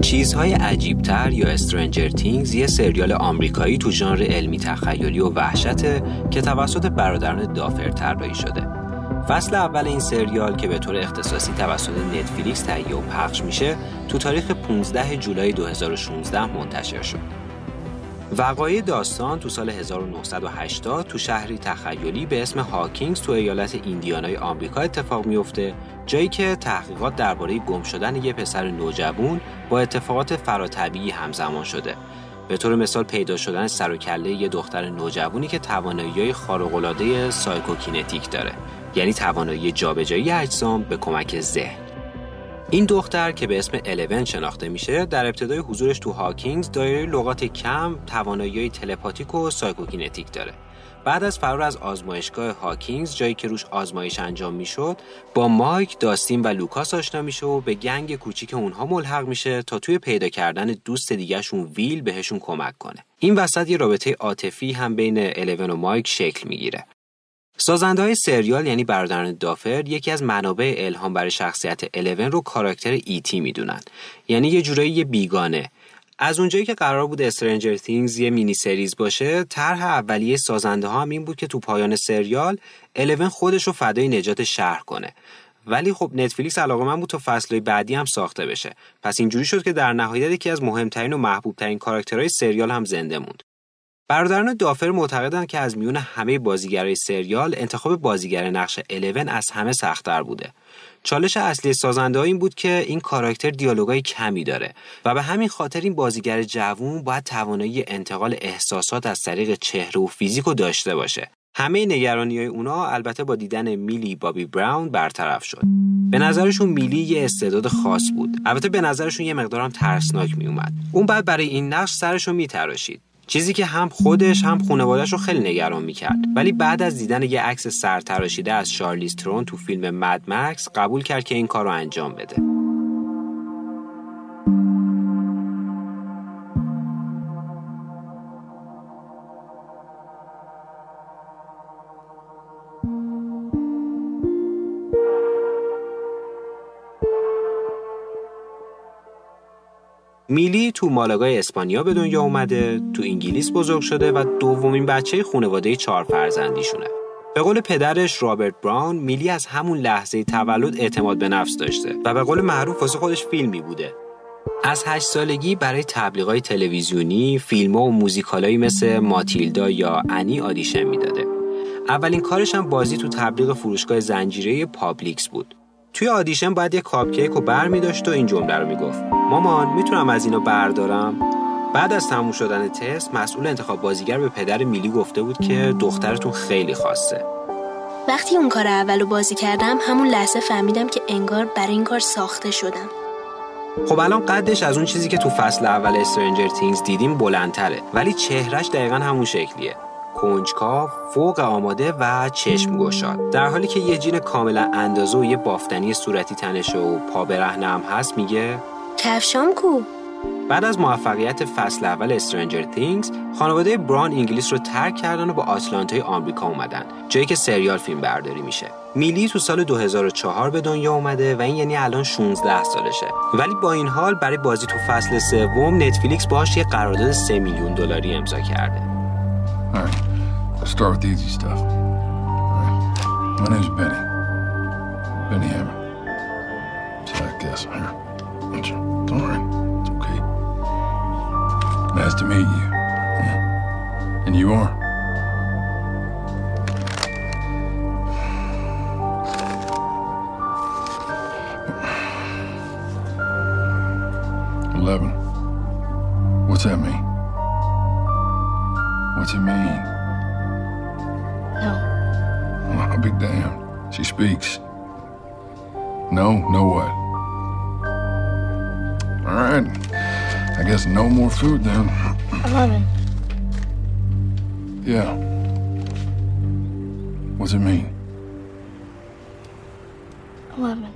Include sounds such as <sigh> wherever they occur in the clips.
چیزهای عجیبتر یا استرنجر تینگز یه سریال آمریکایی تو ژانر علمی تخیلی و وحشته که توسط برادران دافر طراحی شده. فصل اول این سریال که به طور اختصاصی توسط نتفلیکس تهیه و پخش میشه تو تاریخ 15 جولای 2016 منتشر شد. وقایع داستان تو سال 1980 تو شهری تخیلی به اسم هاکینگز تو ایالت ایندیانای آمریکا اتفاق میفته جایی که تحقیقات درباره گم شدن یه پسر نوجوان با اتفاقات فراتبیعی همزمان شده. به طور مثال پیدا شدن سر و کله یه دختر نوجوانی که توانایی خارق‌العاده psychokinetic داره یعنی توانایی جابجایی اجسام به کمک ذهن. این دختر که به اسم الون شناخته میشه در ابتدای حضورش تو هاوکینز دایره لغات کم توانایی telepathic و psychokinetic داره. بعد از فرار از آزمایشگاه هاوکینز جایی که روش آزمایش انجام می‌شد با مایک داستین و لوکاس آشنا میشه و به gang کوچیک اونها ملحق میشه تا توی پیدا کردن دوست دیگهشون ویل بهشون کمک کنه. این وسط یه رابطه عاطفی هم بین الون و مایک شکل می‌گیره. سازنده های سریال یعنی برادران دافر یکی از منابع الهام برای شخصیت الون رو کاراکتر E.T. می‌دونن. یعنی یه جورایی یه بیگانه. از اونجایی که قرار بود Stranger Things یه mini series باشه طرح اولیه سازنده ها هم این بود که تو پایان سریال الون خودش رو فدای نجات شهر کنه. ولی خب نتفلیکس علاقه من بود تا فصلهای بعدی هم ساخته بشه. پس اینجوری شد که در نهایت یکی از مهمترین و محبوبترین کاراکترهای سریال هم زنده موند. برادران دافر معتقدند که از میون همه بازیگرای سریال انتخاب بازیگر نقش الون از همه سختتر بوده. چالش اصلی سازنده این بود که این کاراکتر دیالوگای کمی داره و به همین خاطر این بازیگر جوون باید توانایی انتقال احساسات از طریق چهره و فیزیک رو داشته باشه. همه نگرانی های اونا البته با دیدن میلی بابی براون برطرف شد. به نظرشون میلی یه استعداد خاص بود. البته به نظرشون یه مقدارم ترسناک می اومد. اون بعد برای این نقش سرشو میتراشید. چیزی که هم خودش هم خانوادش رو خیلی نگران می‌کرد. ولی بعد از دیدن یه عکس سرتراشیده از شارلیز ترون تو فیلم مد مکس قبول کرد که این کار رو انجام بده. میلی تو مالاگای اسپانیا به دنیا اومده، تو انگلیس بزرگ شده و دومین بچه خانواده چهار فرزندیشونه. به قول پدرش رابرت براون میلی از همون لحظه تولد اعتماد به نفس داشته و به قول معروف واسه خودش فیلمی بوده. از هشت سالگی برای تبلیغای تلویزیونی، فیلم و موزیکالایی مثل ماتیلدا یا انی audition می‌داده. اولین کارش هم بازی تو تبلیغ فروشگاه زنجیره پابلیکس بود. توی آدیشن باید یه کاپ کیک رو بر می داشت و این جمله رو می‌گفت مامان می‌تونم از اینو بردارم؟ بعد از تموم شدن تست مسئول انتخاب بازیگر به پدر میلی گفته بود که دخترتون خیلی خواسته وقتی اون کار اولو بازی کردم همون لحظه فهمیدم که انگار برای این کار ساخته شدم. خب الان قدش از اون چیزی که تو فصل اول استرنجر تینگز دیدیم بلندتره. ولی چهرش دقیقا همون شکلیه. کنجکاو، فوق آماده و چشم گشاد. در حالی که یه جین کاملا اندازه و یه بافتنی صورتی تنشه و پا برهنه هم هست میگه کفشام کو. بعد از موفقیت فصل اول استرنجر تینگز خانواده بران انگلیس رو ترک کردن و با آتلانتای آمریکا اومدن جایی که سریال فیلم برداری میشه. میلی تو سال 2004 به دنیا اومده و این یعنی الان 16 سالشه. ولی با این حال برای بازی تو فصل سوم نتفلیکس باهاش یه قرارداد 3 میلیون دلاری امضا کرده. Start with the easy stuff. Right. My name's Benny. Benny Hammer. See, I guess. Here. Don't worry. It's okay. Nice to meet you. Yeah. And you are? Eleven. What's that mean? What's it mean? No. I'll be damned. She speaks. No, no what? No more food then. Eleven. Yeah. What's it mean? Eleven.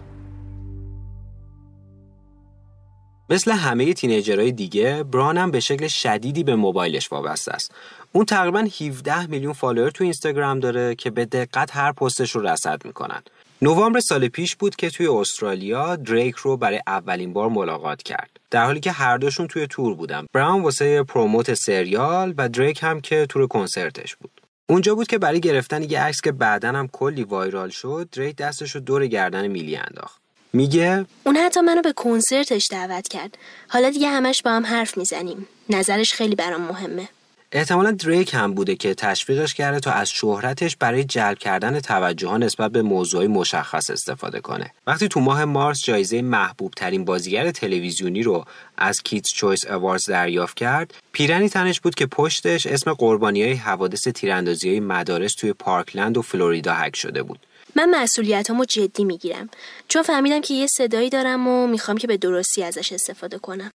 مثل همه teenager های دیگه براون هم به شکل شدیدی به موبایلش وابسته است اون تقریبا 17 میلیون follower تو اینستاگرام داره که به دقت هر پستش رو رصد می‌کنن نوامبر سال پیش بود که توی استرالیا دریک رو برای اولین بار ملاقات کرد. در حالی که هر دوشون توی تور بودن. براون واسه promote سریال و دریک هم که تور کنسرتش بود. اونجا بود که برای گرفتن یه عکس که بعدا هم کلی وایرال شد، دریک دستش رو دور گردن میلی انداخت. میگه اون حتی منو به کنسرتش دعوت کرد. حالا دیگه همش با هم حرف می‌زنیم. نظرش خیلی برام مهمه. احتمالا دریک هم بوده که تشویقش کرده تا از شهرتش برای جلب کردن توجه ها نسبت به موضوعی مشخص استفاده کنه. وقتی تو ماه مارس جایزه محبوب ترین بازیگر تلویزیونی رو از کیتس چویس اواردز دریافت کرد، پیرنی تنش بود که پشتش اسم قربانی های حوادث تیراندازی های مدارس توی پارکلند و فلوریدا حک شده بود. من مسئولیتامو جدی می‌گیرم چون فهمیدم که یه صدایی دارم و می‌خوام که به درستی ازش استفاده کنم.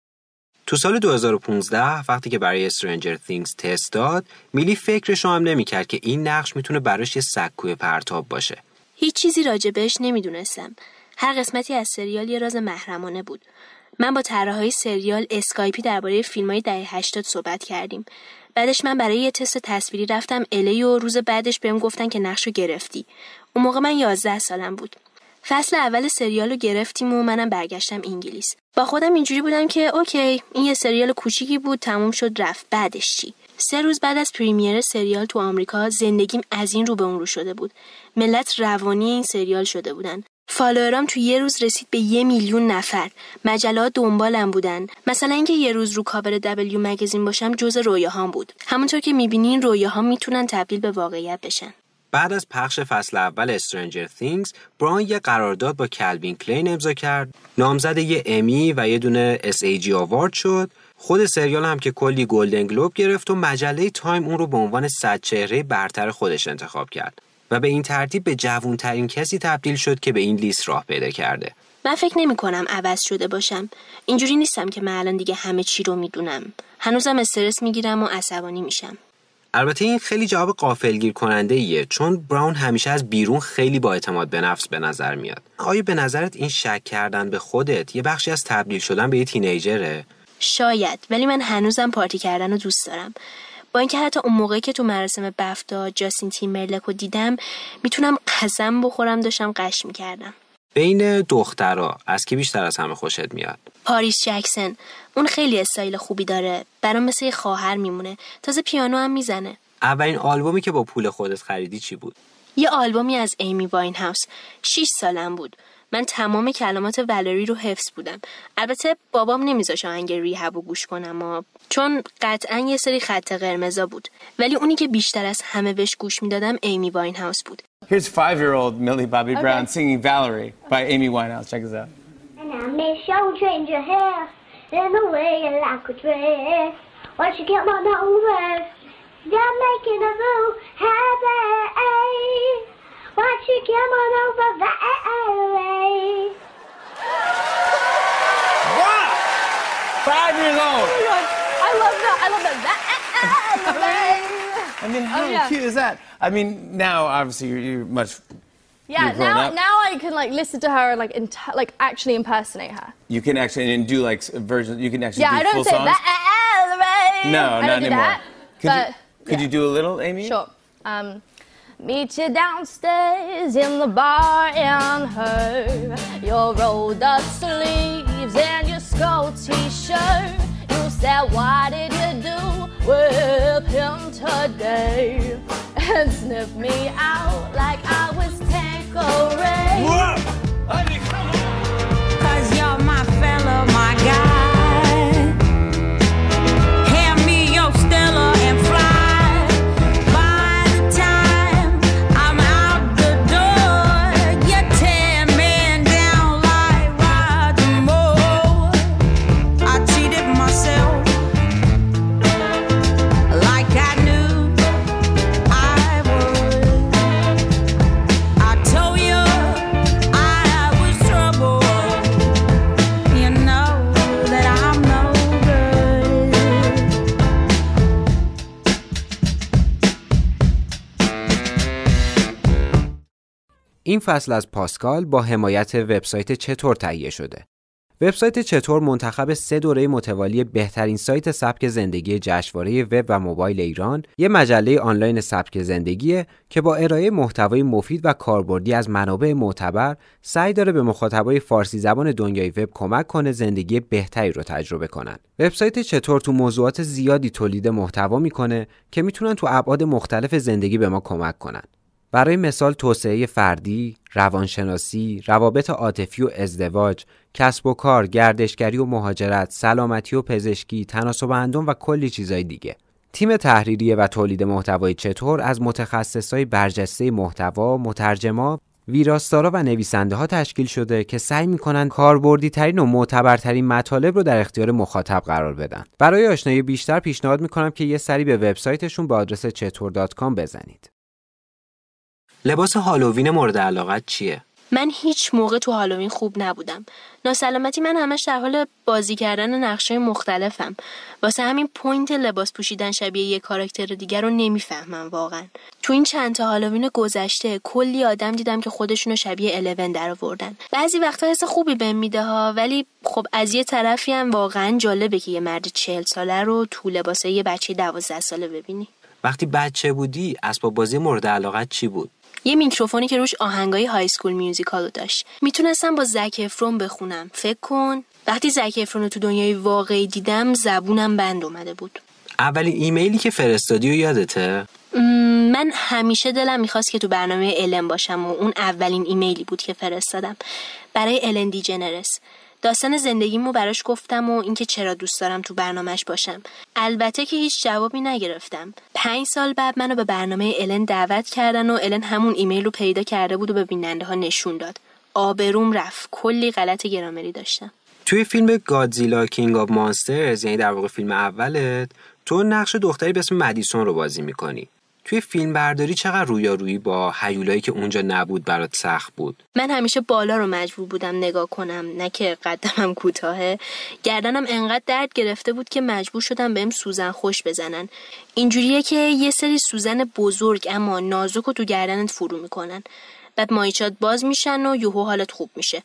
تو سال 2015 وقتی که برای Stranger Things تست داد میلی فکرش هم نمی‌کرد که این نقش می‌تونه براش یه سکوی پرتاب باشه. هیچ چیزی راجبش نمی‌دونستم. هر قسمتی از سریال یه راز محرمانه بود. من با طراحهای سریال اسکایپی درباره فیلم های دهه 80 صحبت کردیم. بعدش من برای یه تست تصویری رفتم الی و روز بعدش بهم گفتن که نقشو گرفتی. اون موقع من 11 سالم بود. فصل اول سریال رو گرفتیم و منم برگشتم انگلیس. با خودم اینجوری بودم که OK این یه سریال کوچیکی بود تموم شد رفت. بعدش چی؟ سه روز بعد از premiere سریال تو آمریکا زندگیم از این رو به اون رو شده بود. ملت روانی این سریال شده بودن. follower ام تو یه روز رسید به یه میلیون نفر. مجلات دنبالم بودن. مثلا اینکه یه روز رو cover W Magazine باشم جز رویاهام بود. همونطور که می‌بینین رویاهام می‌تونن تبدیل به واقعیت بشن. بعد از پخش فصل اول Stranger Things براون یه قرارداد با کلوین کلین امضا کرد. نامزد یه امی و یه دونه SAG Award شد. خود سریال هم که کلی گلدن گلوب گرفت و مجله تایم اون رو به عنوان صد چهره برتر خودش انتخاب کرد. و به این ترتیب به جوانترین کسی تبدیل شد که به این لیست راه پیدا کرده. من فکر نمی کنم عوض شده باشم. اینجوری نیستم که من الان دیگه همه چی رو می‌دونم. هنوزم استرس می‌گیرم و عصبانی میشم. البته این خیلی جواب قافلگیر کننده ایه چون براون همیشه از بیرون خیلی با اعتماد به نفس به نظر میاد. آیا به نظرت این شک کردن به خودت یه بخشی از تبدیل شدن به یه تینیجره؟ شاید ولی من هنوزم پارتی کردن رو دوست دارم. با اینکه حتی اون موقعی که تو مراسم بفتا جاستین تیمرلک رو دیدم می‌تونم قسم بخورم داشتم قش می‌کردم. بین دخترها از کی بیشتر از همه خوشت میاد پاریس جکسن اون خیلی استایل خوبی داره. برام مثل خواهر میمونه. تازه پیانو هم می‌زنه. اولین آلبومی که با پول خودت خریدی چی بود؟ یه آلبومی از ایمی واین هاوس 6 سالم بود. من تمام کلمات ولری رو حفظ بودم. البته بابام نمیذاش آهنگ ریهب و گوش کنم و چون قطعا یه سری خط قرمزا بود. ولی اونی که بیشتر از همه بهش گوش می‌دادم ایمی واین هاوس بود. Here's five-year-old Millie Bobby okay. Brown singing Valerie by Amy Winehouse. Check this out. And I miss your change your hair. And the way you like a dress. Why you get my nose? You're making a boo happy. Why you get my over Valerie? Wow! Five years old. Oh. I love that. I love that. Valerie. <laughs> I mean, how Oh, yeah. cute is that? I mean, now obviously you're, you're much. Yeah, now up. now I can like listen to her and like like actually impersonate her. You can actually and do like versions. You can actually do full songs. Yeah, do I don't full say songs. Valerie. No, I not anymore. that. Could but you, could yeah. you do a little, Amy? Sure. Um, meet you downstairs in the bar and her your rolled up sleeves and your skull t-shirt. You said, what did you do with him today? <laughs> And sniff me out like I was Tanqueray. Cause you're my fella, my guy. فصل از پاسکال با حمایت وبسایت چطور تهیه شده وبسایت چطور منتخب سه دوره متوالی بهترین سایت سبک زندگی جشنواره وب و موبایل ایران یه مجله آنلاین سبک زندگیه که با ارائه محتوای مفید و کاربردی از منابع معتبر سعی داره به مخاطبای فارسی زبان دنیای وب کمک کنه زندگی بهتری رو تجربه کنن. وبسایت چطور تو موضوعات زیادی تولید محتوا می‌کنه که می‌تونن تو ابعاد مختلف زندگی به ما کمک کنن. برای مثال توسعه فردی، روانشناسی، روابط عاطفی و ازدواج، کسب و کار، گردشگری و مهاجرت، سلامتی و پزشکی، تناسب اندام و کلی چیزای دیگه. تیم تحریریه و تولید محتوای چطور از متخصصای برجسته محتوا، مترجما، ویراستارا و نویسنده ها تشکیل شده که سعی می‌کنن کاربردی ترین و معتبرترین مطالب رو در اختیار مخاطب قرار بدن. برای آشنایی بیشتر پیشنهاد می‌کنم که یه سری به وبسایتشون به آدرس چطور.com بزنید. لباس هالووین مورد علاقت چیه؟ من هیچ موقع تو هالووین خوب نبودم. ناسلامتی من همش در حال بازی کردن نقشه مختلفم. واسه همین point لباس پوشیدن شبیه یه کاراکتر دیگر رو نمی‌فهمم واقعا. تو این چند تا هالووین گذشته کلی آدم دیدم که خودشونو شبیه الون در آوردن. بعضی وقتا حس خوبی بهم میده ها ولی خب از یه طرفی هم واقعا جالبه که یه مرد چهل ساله رو تو لباس یه بچه دوازده ساله ببینی. وقتی بچه بودی اسباب بازی مورد علاقت چی بود؟ یه میکروفونی که روش آهنگای High School Musical و داشت. می‌تونستم با زک افرون بخونم. فکر کن وقتی زک افرون رو تو دنیای واقعی دیدم زبونم بند اومده بود. اولین ایمیلی که فرستادی و یادته؟ من همیشه دلم می‌خواست که تو برنامه الن باشم و اون اولین ایمیلی بود که فرستادم. برای الن دیجنرس داستان زندگیمو براش گفتم و اینکه چرا دوست دارم تو برنامهش باشم. البته که هیچ جوابی نگرفتم. پنج سال بعد منو به برنامه الن دعوت کردن و الن همون ایمیل رو پیدا کرده بود و به بیننده ها نشون داد. آبروم رفت. کلی غلط گرامری داشتم. توی فیلم Godzilla King of Monsters یعنی در واقع فیلم اولت تو نقش دختری به اسم مدیسون رو بازی می‌کنی. توی فیلم برداری چقدر رویارویی با هیولایی که اونجا نبود برات سخت بود؟ من همیشه بالا رو مجبور بودم نگاه کنم نه که قدمم کوتاهه. گردنم انقدر درد گرفته بود که مجبور شدم بهم سوزن خوش بزنن. اینجوریه که یه سری سوزن بزرگ اما نازک رو تو گردنت فرو می‌کنن. بعد مایچات باز میشن و یهو حالت خوب میشه.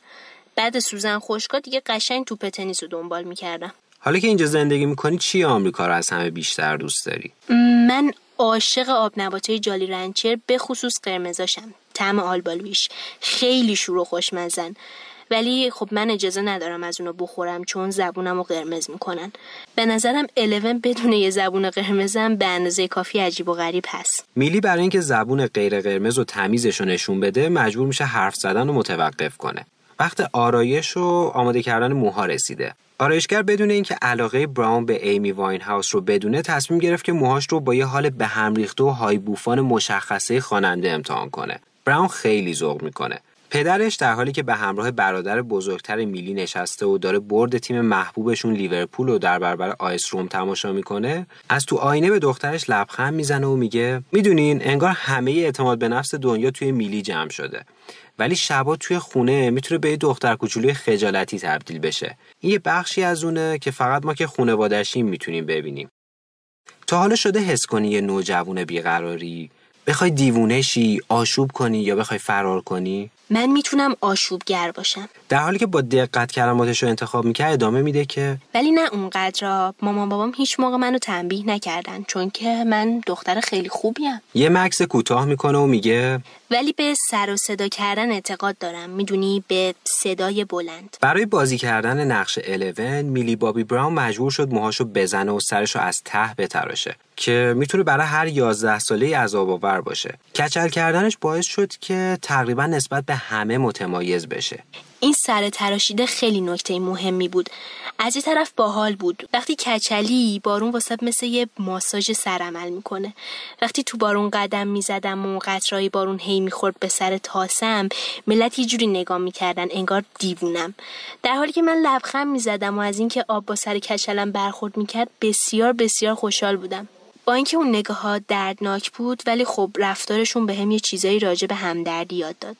بعد سوزن خشکا دیگه قشنگ توپ تنیس رو دنبال می‌کردم. حالا که اینجا زندگی می‌کنی چی آمریکا رو از همه بیشتر دوست داری؟ من عاشق آب نباتای جالی رنچر به خصوص قرمزاشم. طعم آلبالویش. خیلی شور و خوشمزن ولی خب من اجازه ندارم از اونو بخورم چون زبونم رو قرمز می‌کنن. به نظرم 11 بدون یه زبون قرمزم به اندازه کافی عجیب و غریب هست. میلی برای اینکه زبون غیر قرمز و تمیزش رو نشون بده مجبور میشه حرف زدن رو متوقف کنه. وقت آرایش و آماده کردن موها رسیده. آرایشگر بدون اینکه علاقه براون به ایمی واین هاوس رو بدونه تصمیم گرفت که موهاش رو با یه حال به هم ریخته و های بوفان مشخصه خواننده امتحان کنه. براون خیلی ذوق می‌کنه. پدرش در حالی که به همراه برادر بزرگتر میلی نشسته و داره برد تیم محبوبشون لیورپول رو در برابر آیس روم تماشا می‌کنه از تو آینه به دخترش لبخند می‌زنه و میگه می‌دونین انگار همه اعتماد به نفس دنیا توی میلی جمع شده ولی شبا توی خونه می‌تونه به دختر کوچولوی خجالتی تبدیل بشه. این یه بخشی از اونه که فقط ما که خونوادشیم می‌تونیم ببینیم. تا حالا شده حس کنی یه نوجوون بیقراری؟ بخوای دیوونه شی آشوب کنی یا بخوای فرار کنی؟ من می‌تونم آشوبگر باشم. در حالی که با دقت کلماتش رو انتخاب می‌کرد ادامه میده که ولی نه اونقدر مامان بابام هیچ موقع منو تنبیه نکردن چون که من دختر خیلی خوبیم. یه مکس کوتاه می‌کنه و میگه ولی به سر و صدا کردن اعتقاد دارم. می‌دونی به صدای بلند. برای بازی کردن نقش 11 میلی بابی براون مجبور شد موهاشو بزنه و سرشو از ته بتراشه که می‌تونه برای هر 11 ساله عذاب آور باشه. کچل کردنش باعث شد که تقریبا نسبت به همه متمایز بشه. این سر تراشیده خیلی نکته مهمی بود. از یه طرف باحال بود. وقتی کچلی بارون واسه مثل یه ماساژ سر عمل می‌کنه. وقتی تو بارون قدم می‌زدم و قطرهای بارون هی می‌خورد به سر تاسم ملت یه جوری نگاه می‌کردن انگار دیوونم. در حالی که من لبخند می‌زدم و از اینکه آب با سر کچلم برخورد می‌کرد بسیار بسیار خوشحال بودم. با اینکه اون نگاه ها دردناک بود ولی خب رفتارشون به هم یه چیزایی راجع به همدردی یاد داد.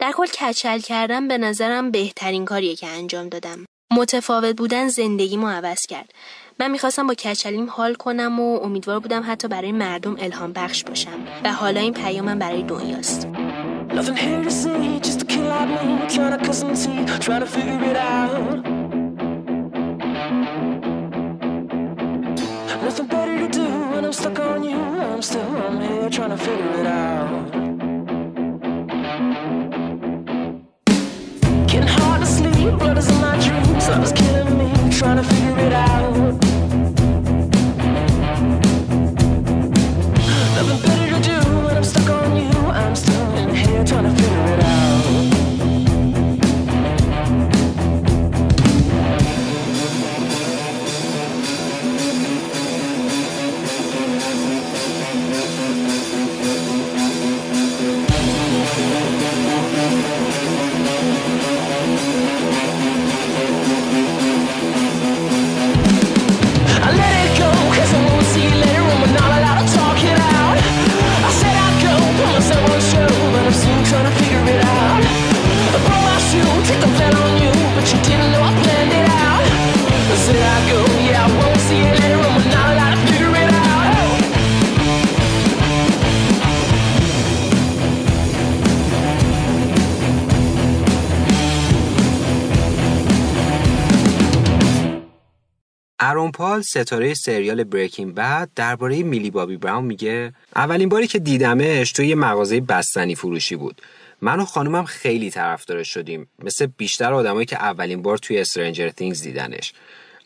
در کل کچل کردن به نظرم بهترین کاریه که انجام دادم متفاوت بودن زندگیمو عوض کرد من می‌خواستم با کچلیم حال کنم و امیدوار بودم حتی برای مردم الهام بخش باشم و حالا این پیامم برای دنیاست. Nothing better to do when I'm stuck on you. I'm still I'm here trying to figure it out. Hard to sleep, blood is in my dreams. Killing me, trying to figure it out. Nothing better to do when I'm stuck on you. I'm still in here trying to figure it out. ارون پال ستاره سریال بریکینگ بد درباره میلی بابی براون میگه اولین باری که دیدمش توی یه مغازه بستنی فروشی بود. من و خانومم خیلی طرفدارش شدیم مثل بیشتر آدمایی که اولین بار توی استرنجر تینگز دیدنش.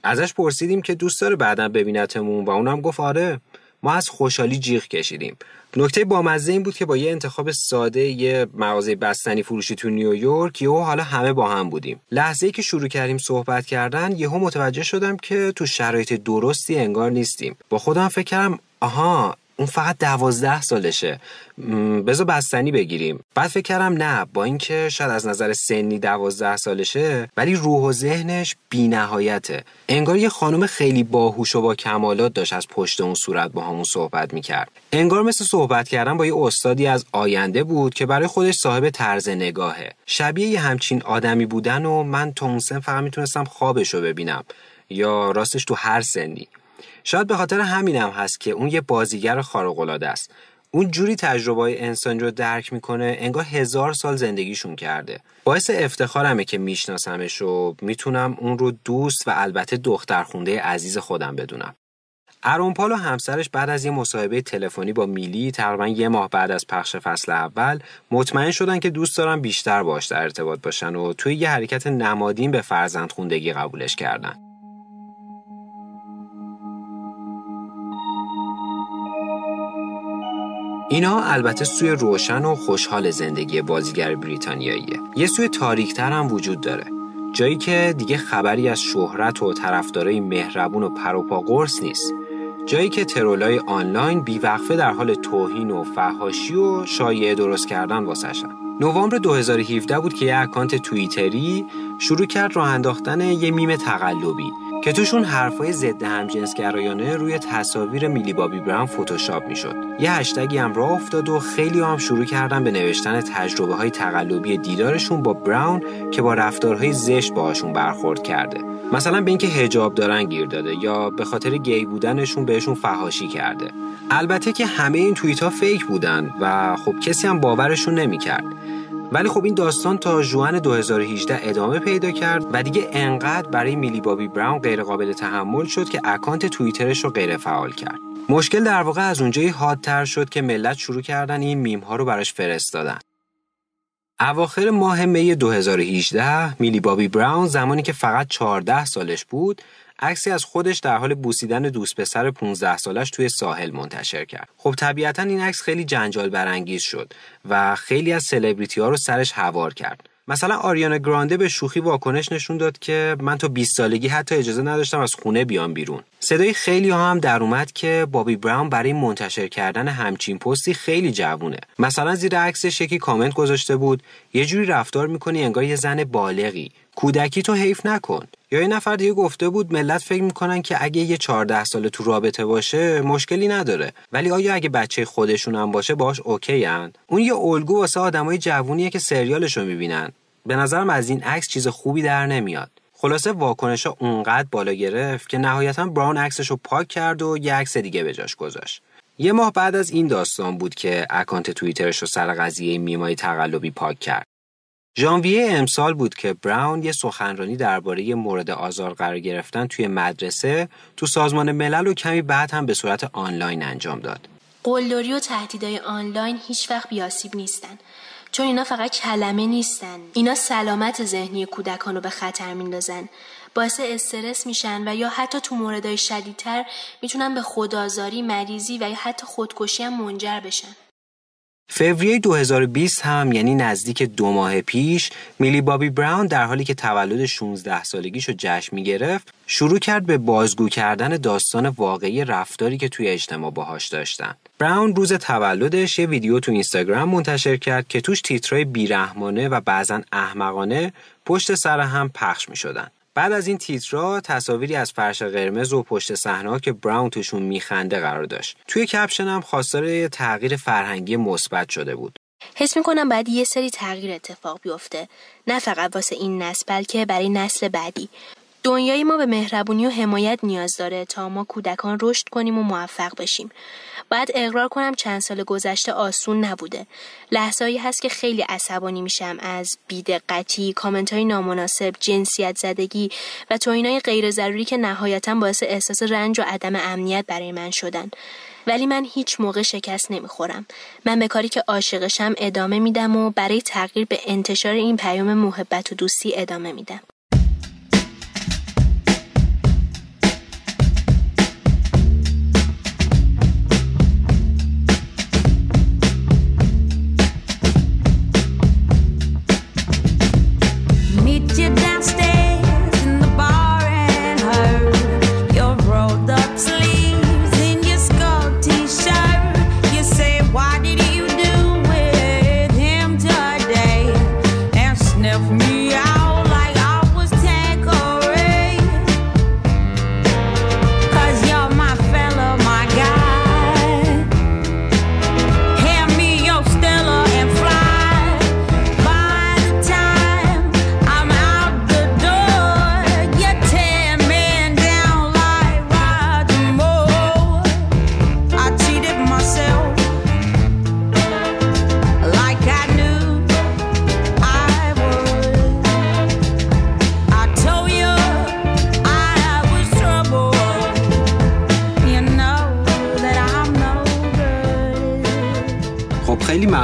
ازش پرسیدیم که دوست داره بعدا ببینتمون و اونم گفت آره ما از خوشحالی جیغ کشیدیم. نکته بامزه این بود که با یه انتخاب ساده یه مغازه بستنی فروشی تو نیویورک یهو حالا همه با هم بودیم. لحظه ای که شروع کردیم صحبت کردن یهو متوجه شدم که تو شرایط درستی انگار نیستیم. با خودم فکر کردم آها اون فقط دوازده سالشه. بذار بستنی بگیریم. بعد فکر کردم نه با اینکه شاید از نظر سنی دوازده سالشه ولی روح و ذهنش بی نهایته انگار یه خانم خیلی باهوش و با کمالات داشت از پشت اون صورت با همون صحبت می‌کرد. انگار مثل صحبت کردن با یه استادی از آینده بود که برای خودش صاحب طرز نگاهه. شبیه یه همچین آدمی بودن و من تو اون سن فقط می‌تونستم خوابش رو ببینم. یا راستش تو هر سنی. شاید به خاطر همینم هست که اون یه بازیگر خارق‌العاده است. اون جوری تجربه انسان رو درک می‌کنه انگار هزار سال زندگیشون کرده. باعث افتخارمه که میشناسمش و می‌تونم اون رو دوست و البته دخترخونده عزیز خودم بدونم. ارون پال و همسرش بعد از یه مصاحبه تلفنی با میلی تقریبا یه ماه بعد از پخش فصل اول مطمئن شدن که دوست دارن بیشتر باش در ارتباط باشن و توی یه حرکت نمادین به فرزندخوندگی قبولش کردن. اینا البته سوی روشن و خوشحال زندگی بازیگر بریتانیاییه. یه سوی تاریکتر هم وجود داره. جایی که دیگه خبری از شهرت و طرفدارای مهربون و پروپا قرص نیست. جایی که troll ای آنلاین بیوقفه در حال توهین و فحاشی و شایعه درست کردن واسشن نوامبر 2017 بود که یه اکانت توییتری شروع کرد راه انداختن یه میم تقلبی. که توشون حرفای ضد همجنسگرایانه روی تصاویر میلی بابی براون فتوشاپ می‌شد. یه هشتگی هم راه افتاد و خیلی هم شروع کردن به نوشتن تجربه های تقلبی دیدارشون با براون که با رفتارهای زشت باهاشون برخورد کرده. مثلا به اینکه حجاب دارن گیر داده یا به خاطر گی بودنشون بهشون فحاشی کرده. البته که همه این توییت ها fake بودن و خب کسی هم باورشون نمی‌کرد. ولی خب این داستان تا ژوئن 2018 ادامه پیدا کرد و دیگه انقدر برای میلی بابی براون غیر قابل تحمل شد که اکانت توییترش رو غیر فعال کرد. مشکل در واقع از اونجایی حادتر شد که ملت شروع کردن این میم ها رو براش فرستادن. اواخر ماه می 2018 میلی بابی براون زمانی که فقط 14 سالش بود عکسی از خودش در حال بوسیدن دوست پسر 15 سالش توی ساحل منتشر کرد. خب طبیعتا این عکس خیلی جنجال برانگیز شد و خیلی از سلبریتی ها رو سرش هوار کرد. مثلا آریانا گرانده به شوخی واکنش نشون داد که من تا 20 سالگی حتی اجازه نداشتم از خونه بیام بیرون. صدای خیلی ها هم در اومد که بابی براون برای منتشر کردن همچین پستی خیلی جوونه. مثلا زیر عکسش یکی کامنت گذاشته بود یه جوری رفتار می‌کنی انگار یه زن بالغی. کودکی تو حیف نکن. یا یه نفر دیگه گفته بود ملت فکر می‌کنن که اگه یه 14 ساله تو رابطه باشه مشکلی نداره ولی آیا اگه بچه خودشون هم باشه باش OK هن؟ اون یه الگو واسه آدمای جوونیه که سریالشو می‌بینن به نظرم از این عکس چیز خوبی در نمیاد خلاصه واکنش اونقدر بالا گرفت که نهایتا براون عکسش رو پاک کرد و یه عکس دیگه به جاش گذاشت یه ماه بعد از این داستان بود که اکانت توییترش رو سر قضیه میمای تقلبی پاک کرد. ژانویه امسال بود که براون یه سخنرانی درباره مورد آزار قرار گرفتن توی مدرسه تو سازمان ملل و کمی بعد هم به صورت آنلاین انجام داد. قلدری و تهدیدهای آنلاین هیچ وقت بیاسیب نیستن. چون اینا فقط کلمه نیستن. اینا سلامت ذهنی کودکان رو به خطر میندازن. باعث استرس میشن و یا حتی تو موردهای شدیدتر می‌تونن به خودآزاری مریضی و یا حتی خودکشی هم منجر بشن. فوریه 2020 هم یعنی نزدیک دو ماه پیش میلی بابی براون در حالی که تولد 16 سالگیشو جشن می گرفت شروع کرد به بازگو کردن داستان واقعی رفتاری که توی اجتماع باهاش داشتن. براون روز تولدش یه ویدیو تو اینستاگرام منتشر کرد که توش تیترای بیرحمانه و بعضا احمقانه پشت سر هم پخش می شدن. بعد از این تیترا تصاویری از فرش قرمز و پشت صحنه که براون توشون میخنده قرار داشت. توی کپشن هم خواستار تغییر فرهنگی مثبت شده بود. حس می‌کنم باید یه سری تغییر اتفاق بیفته نه فقط واسه این نسل بلکه برای نسل بعدی دنیای ما به مهربونی و حمایت نیاز داره تا ما کودکان رشد کنیم و موفق بشیم باید اقرار کنم چند سال گذشته آسون نبوده لحظه‌ای هست که خیلی عصبانی میشم از بیدقتی کامنت های نامناسب جنسیت زدگی و توهینای غیر ضروری که نهایتا باعث احساس رنج و عدم امنیت برای من شدن ولی من هیچ موقع شکست نمی‌خورم. من به کاری که عاشقشم ادامه میدم و برای تغییر به انتشار این پیام محبت و دوستی ادامه میدم.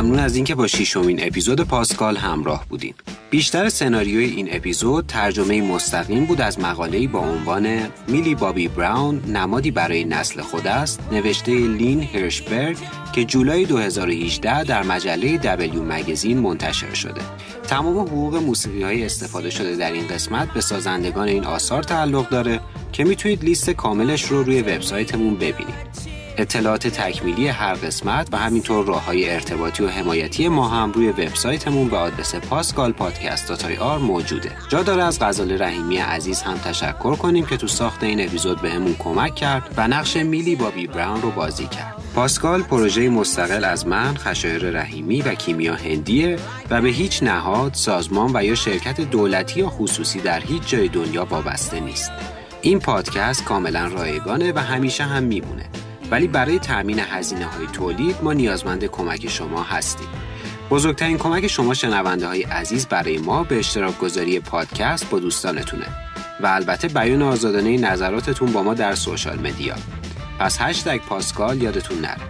ممنون از اینکه با شیشمین اپیزود پاسکال همراه بودین. بیشتر سناریوی این اپیزود ترجمه مستقیم بود از مقاله‌ای با عنوان میلی بابی براون نمادی برای نسل خود است نوشته لین هرشبرگ که جولای 2018 در مجله دبلیو مگزین منتشر شده. تمام حقوق موسیقی های استفاده شده در این قسمت به سازندگان این آثار تعلق داره که می‌تونید لیست کاملش رو روی وبسایتمون ببینید. اطلاعات تکمیلی هر قسمت و همینطور راه های ارتباطی و حمایتی ما هم روی وبسایتمون به آدرس پاسکال پادکست آر موجوده. جا داره از غزال رحیمی عزیز هم تشکر کنیم که تو ساخت این اپیزود بهمون کمک کرد و نقش میلی بابی براون رو بازی کرد. پاسکال پروژه مستقل از من، خشایر رحیمی و کیمیا هندیه و به هیچ نهاد، سازمان و یا شرکت دولتی یا خصوصی در هیچ جای دنیا وابسته نیست. این پادکست کاملا رایگانه و همیشه هم میمونه. ولی برای تأمین هزینه های تولید ما نیازمند کمک شما هستیم. بزرگترین کمک شما شنونده های عزیز برای ما به اشتراک گذاری پادکست با دوستانتونه و البته بیان آزادانه نظراتتون با ما در سوشال مدیا. پس هشتگ پاسکال یادتون نره.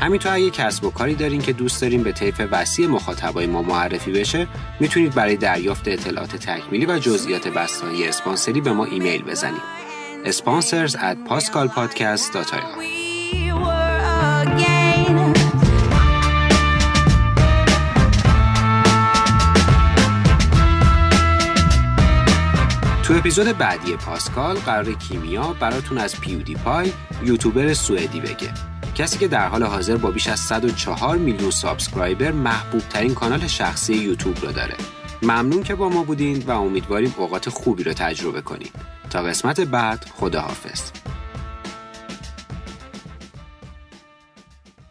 همینطور اگه کسب و کاری دارین که دوست دارین به طیف وسیع مخاطبای ما معرفی بشه می‌تونید برای دریافت اطلاعات تکمیلی و جزئیات بستانی اسپانسری به ما ایمیل بزنید. sponsors at pascalpodcast.ir تو اپیزود بعدی پاسکال قراره کیمیا براتون از پیودی پای یوتیوبر سوئدی بگه. کسی که در حال حاضر با بیش از 104 میلیون subscriber محبوب ترین کانال شخصی یوتیوب رو داره. ممنون که با ما بودین و امیدواریم اوقات خوبی رو تجربه کنید تا قسمت بعد خداحافظ.